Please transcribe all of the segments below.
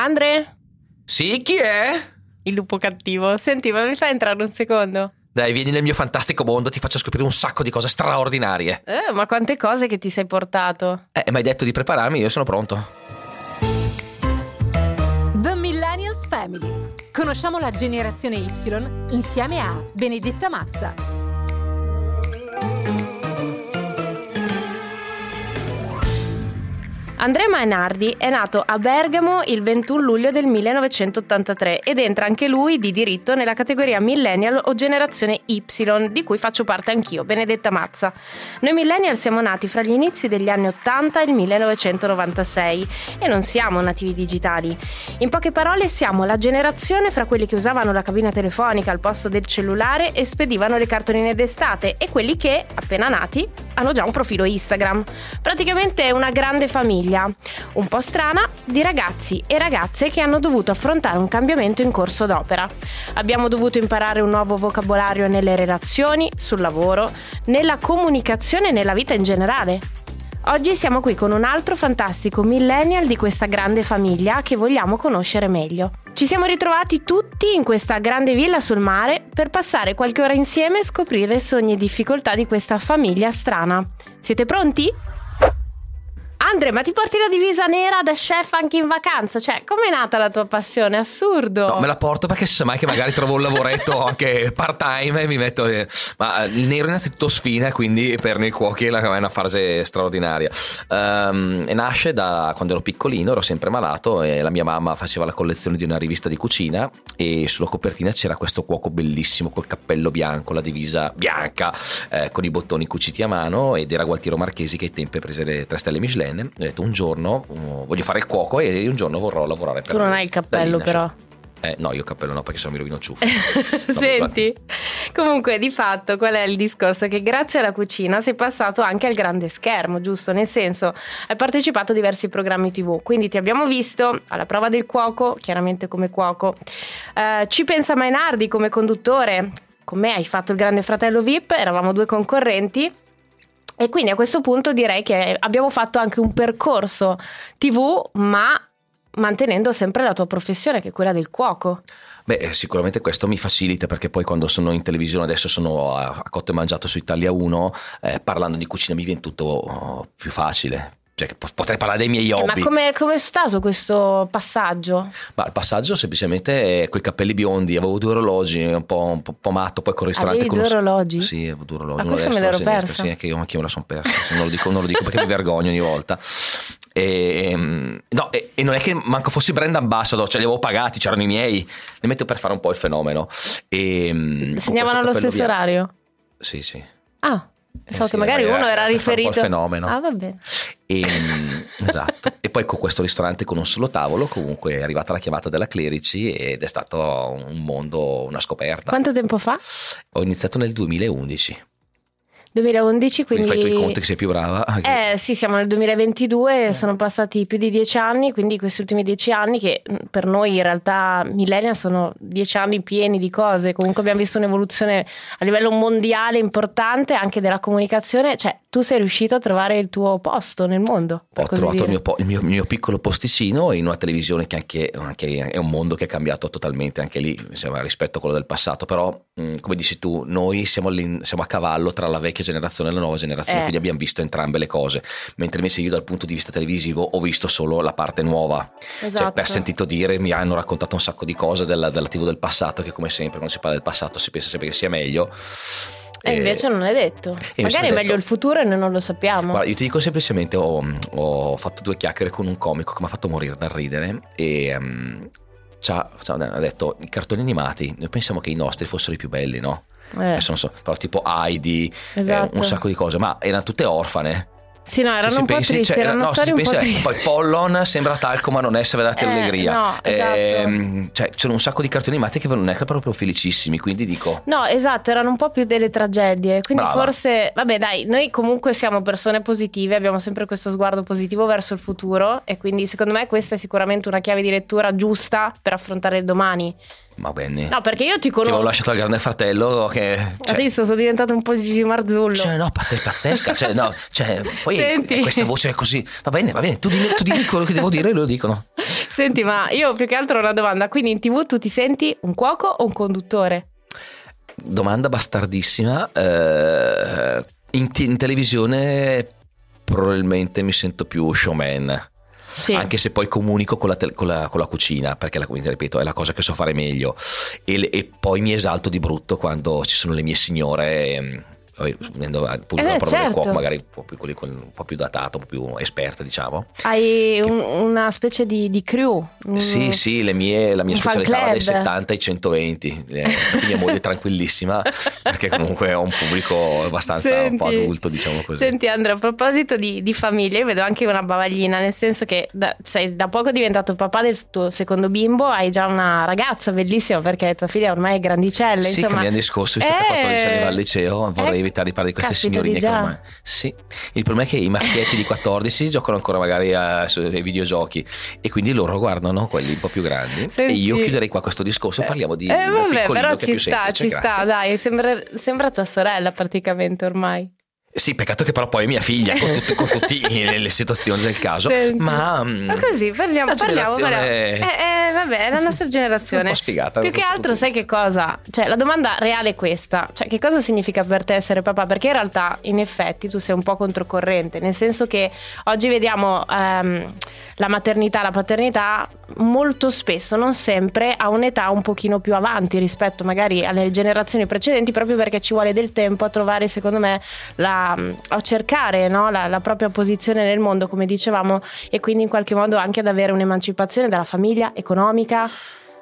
Andre? Sì, chi è? Il lupo cattivo. Senti, ma mi fai entrare un secondo? Dai, vieni nel mio fantastico mondo, ti faccio scoprire un sacco di cose straordinarie. Eh, ma quante cose che ti sei portato? Eh, mi hai detto di prepararmi, io sono pronto. The Millennials Family. Conosciamo la generazione Y insieme a Benedetta Mazza. Andrea Mainardi è nato a Bergamo il 21 luglio del 1983 ed entra anche lui di diritto nella categoria millennial o generazione Y, di cui faccio parte anch'io, Benedetta Mazza. Noi millennial siamo nati fra gli inizi degli anni 80 e il 1996 e non siamo nativi digitali. In poche parole siamo la generazione fra quelli che usavano la cabina telefonica al posto del cellulare e spedivano le cartoline d'estate e quelli che, appena nati, hanno già un profilo Instagram. Praticamente è una grande famiglia un po' strana, di ragazzi e ragazze che hanno dovuto affrontare un cambiamento in corso d'opera. Abbiamo dovuto imparare un nuovo vocabolario nelle relazioni, sul lavoro, nella comunicazione e nella vita in generale. Oggi siamo qui con un altro fantastico millennial di questa grande famiglia che vogliamo conoscere meglio. Ci siamo ritrovati tutti in questa grande villa sul mare per passare qualche ora insieme e scoprire sogni e difficoltà di questa famiglia strana. Siete pronti? Andre, ma ti porti la divisa nera da chef anche in vacanza? Cioè, com'è nata la tua passione? Assurdo. No, me la porto perché se mai che magari trovo un lavoretto anche part time e mi metto. Ma il nero innanzitutto sfina, quindi per noi cuochi è una fase straordinaria. Um, e nasce da quando ero piccolino, ero sempre malato e la mia mamma faceva la collezione di una rivista di cucina e sulla copertina c'era questo cuoco bellissimo col cappello bianco, la divisa bianca, eh, con i bottoni cuciti a mano ed era Gualtiero Marchesi che ai tempi prese le tre stelle Michelin bene. Ho detto un giorno uh, voglio fare il cuoco e un giorno vorrò lavorare per Tu non hai il cappello però. Eh, no, io il cappello no, perché se no mi rovino il ciuffo. Senti, comunque di fatto qual è il discorso? Che grazie alla cucina sei passato anche al grande schermo, giusto? Nel senso, hai partecipato a diversi programmi tv, quindi ti abbiamo visto alla prova del cuoco, chiaramente come cuoco, eh, ci pensa Mainardi come conduttore, con me hai fatto il grande fratello VIP, eravamo due concorrenti e quindi a questo punto direi che abbiamo fatto anche un percorso TV, ma mantenendo sempre la tua professione, che è quella del cuoco. Beh, sicuramente questo mi facilita perché poi quando sono in televisione, adesso sono a, Cotto e Mangiato su Italia 1, eh, parlando di cucina mi viene tutto oh, più facile cioè, potrei parlare dei miei hobby. Eh, ma come è stato questo passaggio? Ma il passaggio semplicemente è quei capelli biondi, avevo due orologi, un po', un po', un po matto, poi con il ristorante... Avevi due orologi? Sì, avevo due orologi. Ma questo me l'ero persa? Sì, anche io, anche io me la sono persa, non lo, dico, non lo dico perché mi vergogno ogni volta. E, ehm, no, e, e, non è che manco fossi brand ambassador, cioè li avevo pagati, c'erano i miei, li metto per fare un po' il fenomeno. E, ehm, Segnavano allo stesso via. orario? Sì, sì. Ah. So eh che magari uno era riferito al fenomeno. Ah, va bene. E, esatto. e poi con questo ristorante con un solo tavolo, comunque è arrivata la chiamata della Clerici ed è stato un mondo, una scoperta. Quanto tempo fa? Ho iniziato nel 2011. 2011, quindi... quindi fai tu i conti che sei più brava. Eh sì, siamo nel 2022, eh. sono passati più di dieci anni, quindi questi ultimi dieci anni che mm, per noi in realtà millennial sono dieci anni pieni di cose, comunque abbiamo visto un'evoluzione a livello mondiale importante anche della comunicazione, cioè tu sei riuscito a trovare il tuo posto nel mondo. Ho trovato il mio, il, mio, il mio, piccolo posticino in una televisione che anche, anche, è un mondo che è cambiato totalmente anche lì insomma, rispetto a quello del passato, però come dici tu, noi siamo, siamo a cavallo tra la vecchia generazione e la nuova generazione, eh. quindi abbiamo visto entrambe le cose. Mentre invece io dal punto di vista televisivo ho visto solo la parte nuova. Esatto. Cioè, per sentito dire mi hanno raccontato un sacco di cose della, della TV del passato, che come sempre quando si parla del passato si pensa sempre che sia meglio. E invece non è detto. Magari è meglio il futuro e noi non lo sappiamo. Guarda, io ti dico semplicemente: ho, ho, fatto due chiacchiere con un comico che mi ha fatto morire dal ridere. E um, ci ha, ha detto: i cartoni animati, noi pensiamo che i nostri fossero i più belli, no? eh. adesso non so, però tipo Heidi, esatto. eh, un sacco di cose, ma erano tutte orfane. Sì, no, erano cioè, un po' pensi, tristi, cioè, erano no, storie un pensi, po' tristi. Poi Pollon sembra talco, ma non è se vedete eh, allegria. No, esatto. eh, cioè, c'erano un sacco di cartoni animati che non è proprio felicissimi, quindi dico... No, esatto, erano un po' più delle tragedie, quindi Brava. forse... Vabbè, dai, noi comunque siamo persone positive, abbiamo sempre questo sguardo positivo verso il futuro e quindi secondo me questa è sicuramente una chiave di lettura giusta per affrontare il domani. Va bene. No, perché io ti Ti conosco. avevo lasciato al grande fratello che... cioè, Adesso sono diventato un po' Gigi Marzullo. Cioè, no, pazz- pazzesca. Cioè, no, cioè, poi Senti. questa voce è così. Va bene, va bene. Tu dimmi, tu dimmi quello che devo dire e lo dicono. Senti, ma io più che altro ho una domanda. Quindi in tv tu ti senti un cuoco o un conduttore? Domanda bastardissima. eh, in, in televisione probabilmente mi sento più showman. Sì. Anche se poi comunico con la, tel- con la- con la cucina, perché la cucina, ripeto, è la cosa che so fare meglio. E, e poi mi esalto di brutto quando ci sono le mie signore. Venendo al pubblico Eh, la parola del certo. cuoco, magari un po' più, un po' più datato, un po' più esperte, diciamo. Hai un- una specie di, di crew. Sì, sì, le mie- la mia un specialità va dai club. 70 ai 120. Eh, mia moglie è tranquillissima perché comunque ho un pubblico abbastanza un po' Senti- adulto, diciamo così. Senti Andrea, a proposito di, di famiglia, io vedo anche una bavaglina, nel senso che da, sei da poco diventato papà del tuo secondo bimbo, hai già una ragazza bellissima perché tua figlia ormai è grandicella. Sì, che insomma. gli anni scorsi, visto che ha 14 anni al liceo, vorrei Eh, di parlare di queste caspita, signorine che ormai... Sì, il problema è che i maschietti di 14 giocano ancora magari a- ai videogiochi e quindi loro guardano quelli un po' più grandi Senti- e io chiuderei qua questo discorso, parliamo di Eh, vabbè, però ci sta, semplice, ci grazie. sta, dai, sembra, sembra tua sorella praticamente ormai. Sì, peccato che però poi è mia figlia con, tutte- con tutte le, situazioni del caso, Senti. ma... Ma così, parliamo, parliamo, parliamo. Eh, eh, vabbè, è la nostra generazione. Un po' sfigata, Più che altro, sai che cosa? Cioè, la domanda reale è questa. Cioè, che cosa significa per te essere papà? Perché in realtà, in effetti, tu sei un po' controcorrente, nel senso che oggi vediamo ehm, la maternità, la paternità molto spesso, non sempre, a un'età un pochino più avanti rispetto magari alle generazioni precedenti, proprio perché ci vuole del tempo a trovare, secondo me, la, a cercare no? la, la propria posizione nel mondo, come dicevamo, e quindi in qualche modo anche ad avere un'emancipazione dalla famiglia economica.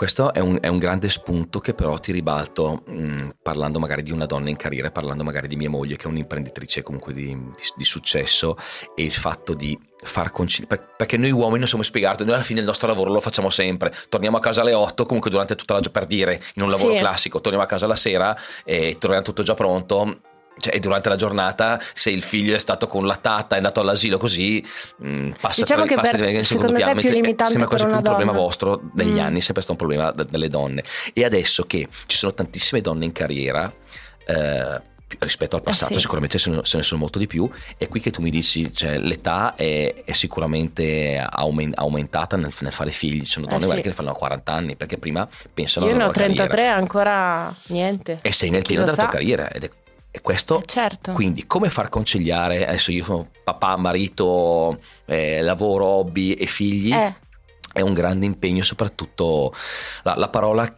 Questo è un, è un grande spunto che però ti ribalto mh, parlando magari di una donna in carriera, parlando magari di mia moglie che è un'imprenditrice comunque di, di- di successo e il fatto di far conciliare, perché noi uomini non siamo spiegati, noi alla fine il nostro lavoro lo facciamo sempre, torniamo a casa alle 8 comunque durante tutta la giornata per dire in un lavoro Sì. classico, torniamo a casa la sera e troviamo tutto già pronto. Cioè, durante la giornata, se il figlio è stato con la tata, è andato all'asilo così, mh, passa Diciamo tra- che passa per- in secondo secondo te è piano, più mentre- limitante sembra quasi più un una problema donna. vostro degli Mm. anni, è sempre stato un problema de- delle donne. E adesso che ci sono tantissime donne in carriera, eh, rispetto al passato, Eh sì. sicuramente se ne, se ne sono molto di più. È qui che tu mi dici, cioè, l'età è, è sicuramente aumen- aumentata nel, nel fare figli. Ci sono Eh donne sì. magari che ne fanno a 40 anni perché prima pensano Io ne ho loro carriera. 33 ancora niente. E sei nel pieno della tua sa? carriera. Ed è, è questo Eh, certo. quindi, come far conciliare adesso io sono papà, marito, eh, lavoro, hobby e figli? Eh, È un grande impegno, soprattutto la, la parola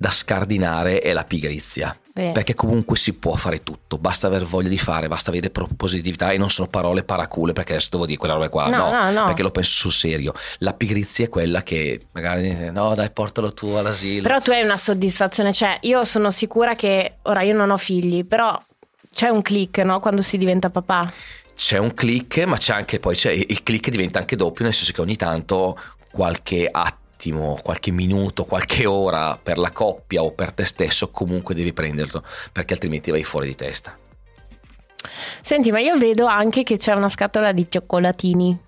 da scardinare è la pigrizia. eh. Perché comunque si può fare tutto, basta aver voglia di fare, basta avere propositività e non sono parole paracule perché adesso devo dire quella roba qua, No, no, no. perché lo penso sul serio. La pigrizia è quella che magari no dai portalo tu all'asilo. Però tu hai una soddisfazione, cioè io sono sicura che ora io non ho figli, però c'è un click, no? Quando si diventa papà. c'è un click, ma c'è anche poi c'è, il click diventa anche doppio, nel senso che ogni tanto qualche attimo, qualche minuto, qualche ora per la coppia o per te stesso comunque devi prenderlo, perché altrimenti vai fuori di testa. Senti, ma io vedo anche che c'è una scatola di cioccolatini.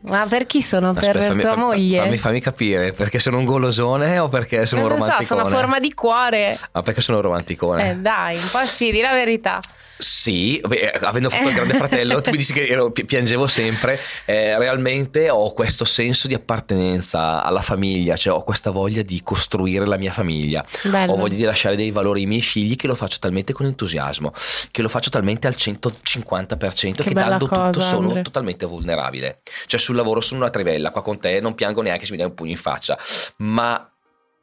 Ma per chi sono? per Aspetta, fammi, tua fammi- moglie? fammi- fammi capire, perché sono un golosone o perché sono un non lo so, romanticone? sono a forma di cuore. Ah, perché sono un romanticone? Eh dai, un po' sì, di la verità. Sì, beh, avendo fatto il grande fratello, tu mi dici che ero- pi- piangevo sempre, eh, realmente ho questo senso di appartenenza alla famiglia, cioè ho questa voglia di costruire la mia famiglia, Bello. ho voglia di lasciare dei valori ai miei figli che lo faccio talmente con entusiasmo, che lo faccio talmente al 150% che, bella dando tutto cosa, sono Andre. totalmente vulnerabile. Cioè sul lavoro sono una trivella, qua con te non piango neanche se mi dai un pugno in faccia, ma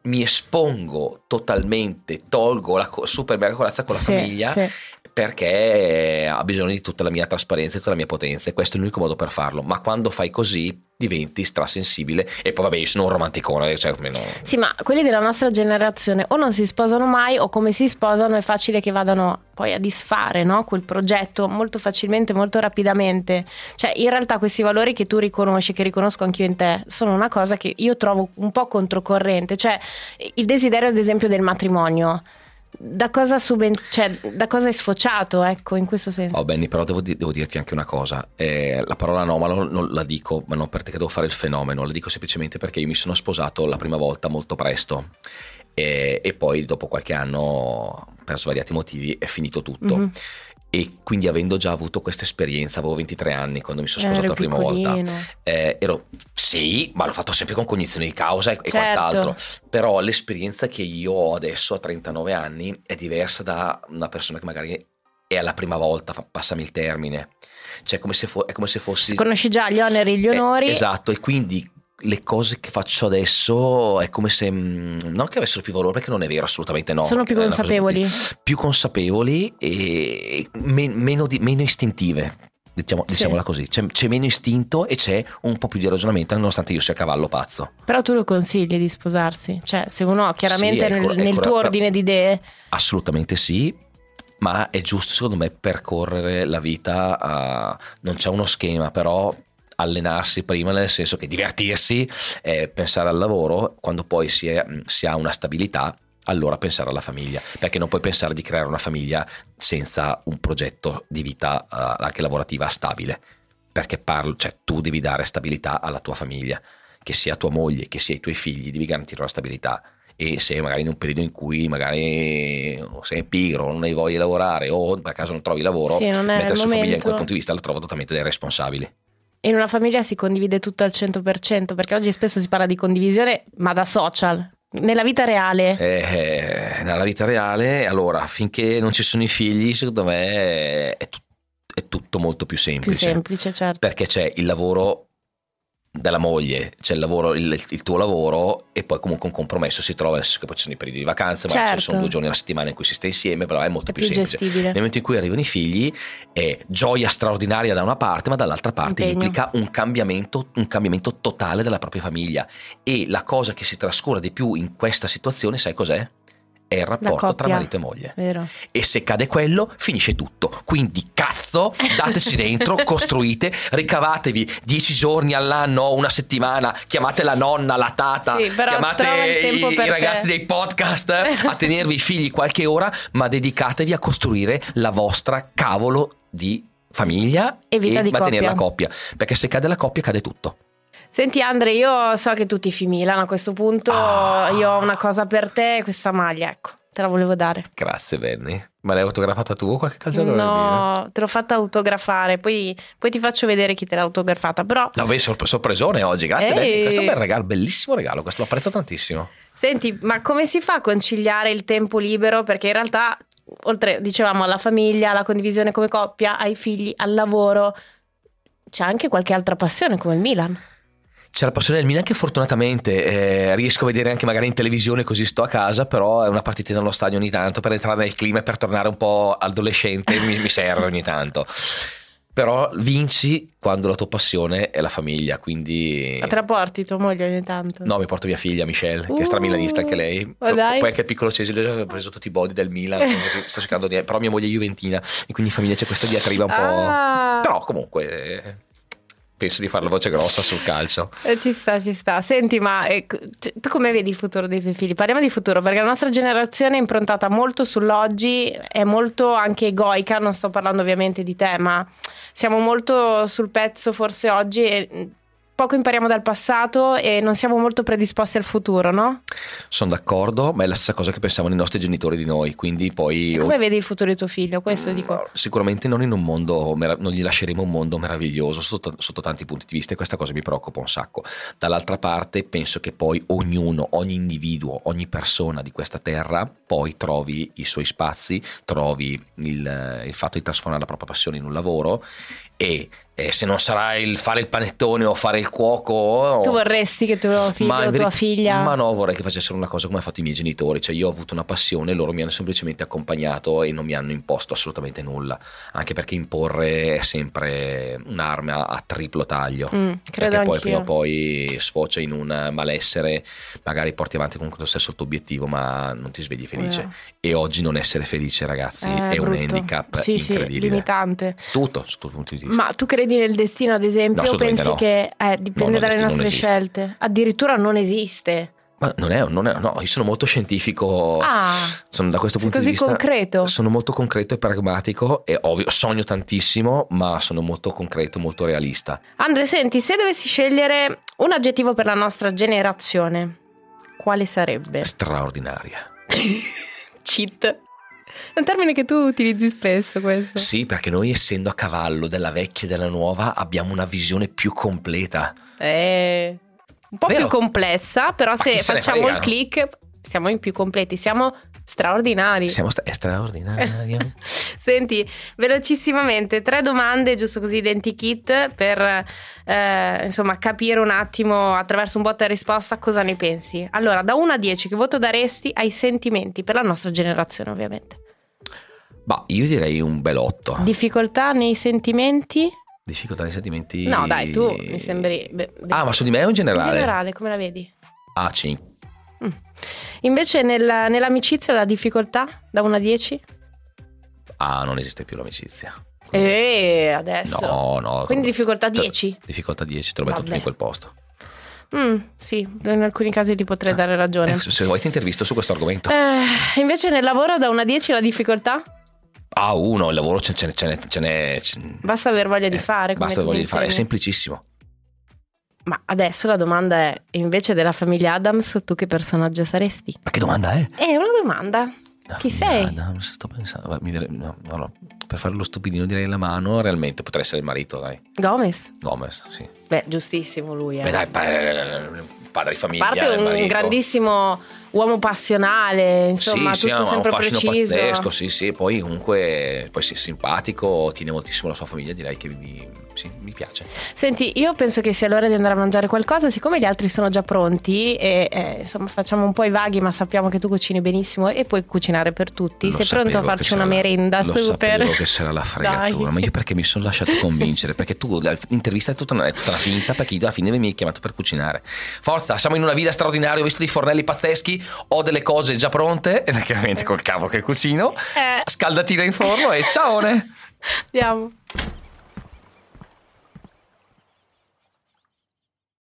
mi espongo totalmente, tolgo la co- super mega corazza con la Sì, famiglia sì. perché ha bisogno di tutta la mia trasparenza e tutta la mia potenza e questo è l'unico modo per farlo ma quando fai così diventi strasensibile e poi vabbè io sono un romanticone cioè almeno Sì, ma quelli della nostra generazione o non si sposano mai o come si sposano è facile che vadano poi a disfare no? quel progetto molto facilmente, molto rapidamente. Cioè, in realtà questi valori che tu riconosci, che riconosco anch'io in te, sono una cosa che io trovo un po' controcorrente. Cioè, il desiderio, ad esempio, del matrimonio. Da cosa, suben- cioè, da cosa è sfociato, ecco, in questo senso? Oh Benny, però devo, devo dirti anche una cosa, eh, la parola anomalo non la dico, ma non perché devo fare il fenomeno, la dico semplicemente perché io mi sono sposato la prima volta molto presto e, e poi dopo qualche anno, per svariati motivi, è finito tutto. Mm-hmm e quindi avendo già avuto questa esperienza, avevo 23 anni quando mi sono sposato la prima volta, eh, ero sì, ma l'ho fatto sempre con cognizione di causa e, certo. e quant'altro, però l'esperienza che io ho adesso a 39 anni è diversa da una persona che magari è alla prima volta, passami il termine, cioè come fo- è come se fossi... Conosci già gli oneri e gli eh, onori. Eh, esatto, e quindi le cose che faccio adesso è come se mm, non che avessero più valore perché non è vero assolutamente no. Sono più consapevoli. più consapevoli e men- meno, di- meno, istintive diciamo, diciamola sì. così. C'è, c'è, meno istinto e c'è un po' più di ragionamento nonostante io sia cavallo pazzo. Però tu lo consigli di sposarsi? Cioè se uno chiaramente sì, nel, cor- nel tuo ordine di idee. Assolutamente sì ma è giusto secondo me percorrere la vita a... non c'è uno schema però allenarsi prima, nel senso che divertirsi, eh, pensare al lavoro, quando poi si, è, si ha una stabilità, allora pensare alla famiglia, perché non puoi pensare di creare una famiglia senza un progetto di vita uh, anche lavorativa stabile, perché parlo, cioè, tu devi dare stabilità alla tua famiglia, che sia tua moglie, che sia i tuoi figli, devi garantire la stabilità. E se magari in un periodo in cui magari sei pigro, non hai voglia di lavorare o per caso non trovi lavoro, sì, mettere su famiglia in quel punto di vista la trovo totalmente dai responsabili in una famiglia si condivide tutto al 100%, perché oggi spesso si parla di condivisione, ma da social. Nella vita reale? Eh, nella vita reale, allora, finché non ci sono i figli, secondo me è, è tutto molto più semplice. Più semplice, certo. Perché c'è il lavoro della moglie, c'è il, lavoro, il, il, tuo lavoro e poi comunque un compromesso si trova, nel senso che poi ci sono i periodi di vacanza, certo. ma ci sono due giorni alla settimana in cui si sta insieme, però è molto è più, più, semplice. Gestibile. Nel momento in cui arrivano i figli è gioia straordinaria da una parte, ma dall'altra parte Impegno. implica un cambiamento, un cambiamento totale della propria famiglia e la cosa che si trascura di più in questa situazione, sai cos'è? È il rapporto tra marito e moglie. Vero. E se cade quello, finisce tutto. Quindi cazzo, dateci dentro, costruite, ricavatevi dieci giorni all'anno, una settimana, chiamate la nonna, la tata, sì, chiamate i, i ragazzi dei podcast a tenervi i figli qualche ora, ma dedicatevi a costruire la vostra cavolo di famiglia e, e di mantenere coppia. la coppia. Perché se cade la coppia, cade tutto. Senti Andre, io so che tu ti fi Milan a questo punto, ah. io ho una cosa per te, questa maglia, ecco, te la volevo dare. Grazie Benny. Ma l'hai autografata tu o qualche calciatore? No, te l'ho fatta autografare, poi, poi, ti faccio vedere chi te l'ha autografata, però... No, beh, sorp- sorpresone oggi, grazie Ehi. Benny. Questo è un bel regalo, bellissimo regalo, questo lo apprezzo tantissimo. Senti, ma come si fa a conciliare il tempo libero? Perché in realtà, oltre, dicevamo, alla famiglia, alla condivisione come coppia, ai figli, al lavoro, c'è anche qualche altra passione come il Milan c'è la passione del Milan che fortunatamente eh, riesco a vedere anche magari in televisione così sto a casa, però è una partita nello stadio ogni tanto per entrare nel clima e per tornare un po' adolescente mi, mi serve ogni tanto. Però vinci quando la tua passione è la famiglia, quindi... Ma te la porti tua moglie ogni tanto? No, mi porto mia figlia Michelle, uh, che è stramilanista anche lei. Poi anche il piccolo Cesile ha preso tutti i body del Milan, sto cercando di... Però mia moglie è juventina, e quindi in famiglia c'è questa diatriba un po'... Ah. Però comunque penso di fare la voce grossa sul calcio. Eh, ci sta, ci sta. Senti, ma eh, tu come vedi il futuro dei tuoi figli? Parliamo di futuro, perché la nostra generazione è improntata molto sull'oggi, è molto anche egoica, non sto parlando ovviamente di te, ma siamo molto sul pezzo forse oggi e poco impariamo dal passato e non siamo molto predisposti al futuro, no? Sono d'accordo, ma è la stessa cosa che pensavano i nostri genitori di noi, quindi poi... Come vedi il futuro di tuo figlio? Questo mm, dico. Sicuramente non in un mondo, non gli lasceremo un mondo meraviglioso sotto, sotto tanti punti di vista e questa cosa mi preoccupa un sacco. Dall'altra parte penso che poi ognuno, ogni individuo, ogni persona di questa terra poi trovi i suoi spazi, trovi il, il fatto di trasformare la propria passione in un lavoro e eh, se non sarà il fare il panettone o fare il cuoco. Tu vorresti che tuo figlio o tua figlia. Ma no, vorrei che facessero una cosa come hanno fatto i miei genitori. Cioè, io ho avuto una passione, loro mi hanno semplicemente accompagnato e non mi hanno imposto assolutamente nulla. Anche perché imporre è sempre un'arma a triplo taglio. Mm, credo perché poi anch'io. prima o poi sfocia in un malessere, magari porti avanti comunque lo stesso il tuo obiettivo, ma non ti svegli felice. Eh. E oggi non essere felice, ragazzi, è, è un handicap sì, incredibile. Sì, limitante. Tutto sotto il punto di vista. Ma tu credi credi nel destino, ad esempio, no, pensi no. che eh, dipende no, dalle nostre scelte? Addirittura non esiste. Ma non è, non è- no, io sono molto scientifico. Ah, sono da questo punto così di vista. concreto. Sono molto concreto e pragmatico e ovvio, sogno tantissimo, ma sono molto concreto, molto realista. Andre, senti, se dovessi scegliere un aggettivo per la nostra generazione, quale sarebbe? Straordinaria. Cheat. È un termine che tu utilizzi spesso questo. Sì, perché noi essendo a cavallo della vecchia e della nuova abbiamo una visione più completa. È un po' Vero? più complessa, però Ma se facciamo il click siamo in più completi, siamo straordinari. Siamo è straordinario. Senti, velocissimamente, tre domande, giusto così, identikit, per eh, insomma capire un attimo attraverso un botta e risposta cosa ne pensi. Allora, da 1 a 10, che voto daresti ai sentimenti per la nostra generazione, ovviamente? Ma io direi un bel 8. Difficoltà nei sentimenti? Difficoltà nei sentimenti. No, dai, tu mi sembri. beh, Ah, ma su di me o in in generale? generale, come la vedi? Ah, 5. Mm. Invece nel- nell'amicizia la difficoltà da 1 a 10? Ah, non esiste più l'amicizia. Eh, adesso. No, no. Quindi difficoltà Cioè, 10? Difficoltà 10, te lo metto tutto in quel posto. Mm, sì, in alcuni casi ti potrei dare ragione. Eh, se vuoi ti intervisto su questo argomento. Eh, invece nel lavoro da 1 a 10 la difficoltà? Ah, uno, il lavoro ce, ce, ce n'è. Ce n'è Basta aver voglia di eh, fare. come Basta tu voglia di fare, è semplicissimo. Ma adesso la domanda è: invece della famiglia Adams, tu che personaggio saresti? Ma che domanda è? È una domanda. Chi sei? Adams, sto pensando. mi no, no, no. Per fare lo stupidino direi la mano, realmente potrei essere il marito, dai. Gomez? Gomez, sì. Beh, giustissimo lui. Eh. Beh, dai, pa- eh, padre di A famiglia. parte il un grandissimo uomo passionale, insomma, sì, sì, tutto un sempre fascino preciso. pazzesco, sì, sì, poi comunque poi sì, è simpatico, tiene moltissimo la sua famiglia, direi che mi, sì, mi piace. Senti, io penso che sia l'ora di andare a mangiare qualcosa, siccome gli altri sono già pronti e eh, insomma facciamo un po' i vaghi, ma sappiamo che tu cucini benissimo e puoi cucinare per tutti. Lo Sei pronto a farci una sarà- merenda lo super? sapevo che sarà la fregatura, Dai. ma io perché mi sono lasciato convincere? Perché tu l'intervista è tutta una, è tutta una finta, perché io alla fine mi hai chiamato per cucinare. Forza, siamo in una villa straordinaria, ho visto dei fornelli pazzeschi, ho delle cose già pronte, e chiaramente col cavolo che cucino, Eh, scaldatina in forno e ciao! andiamo.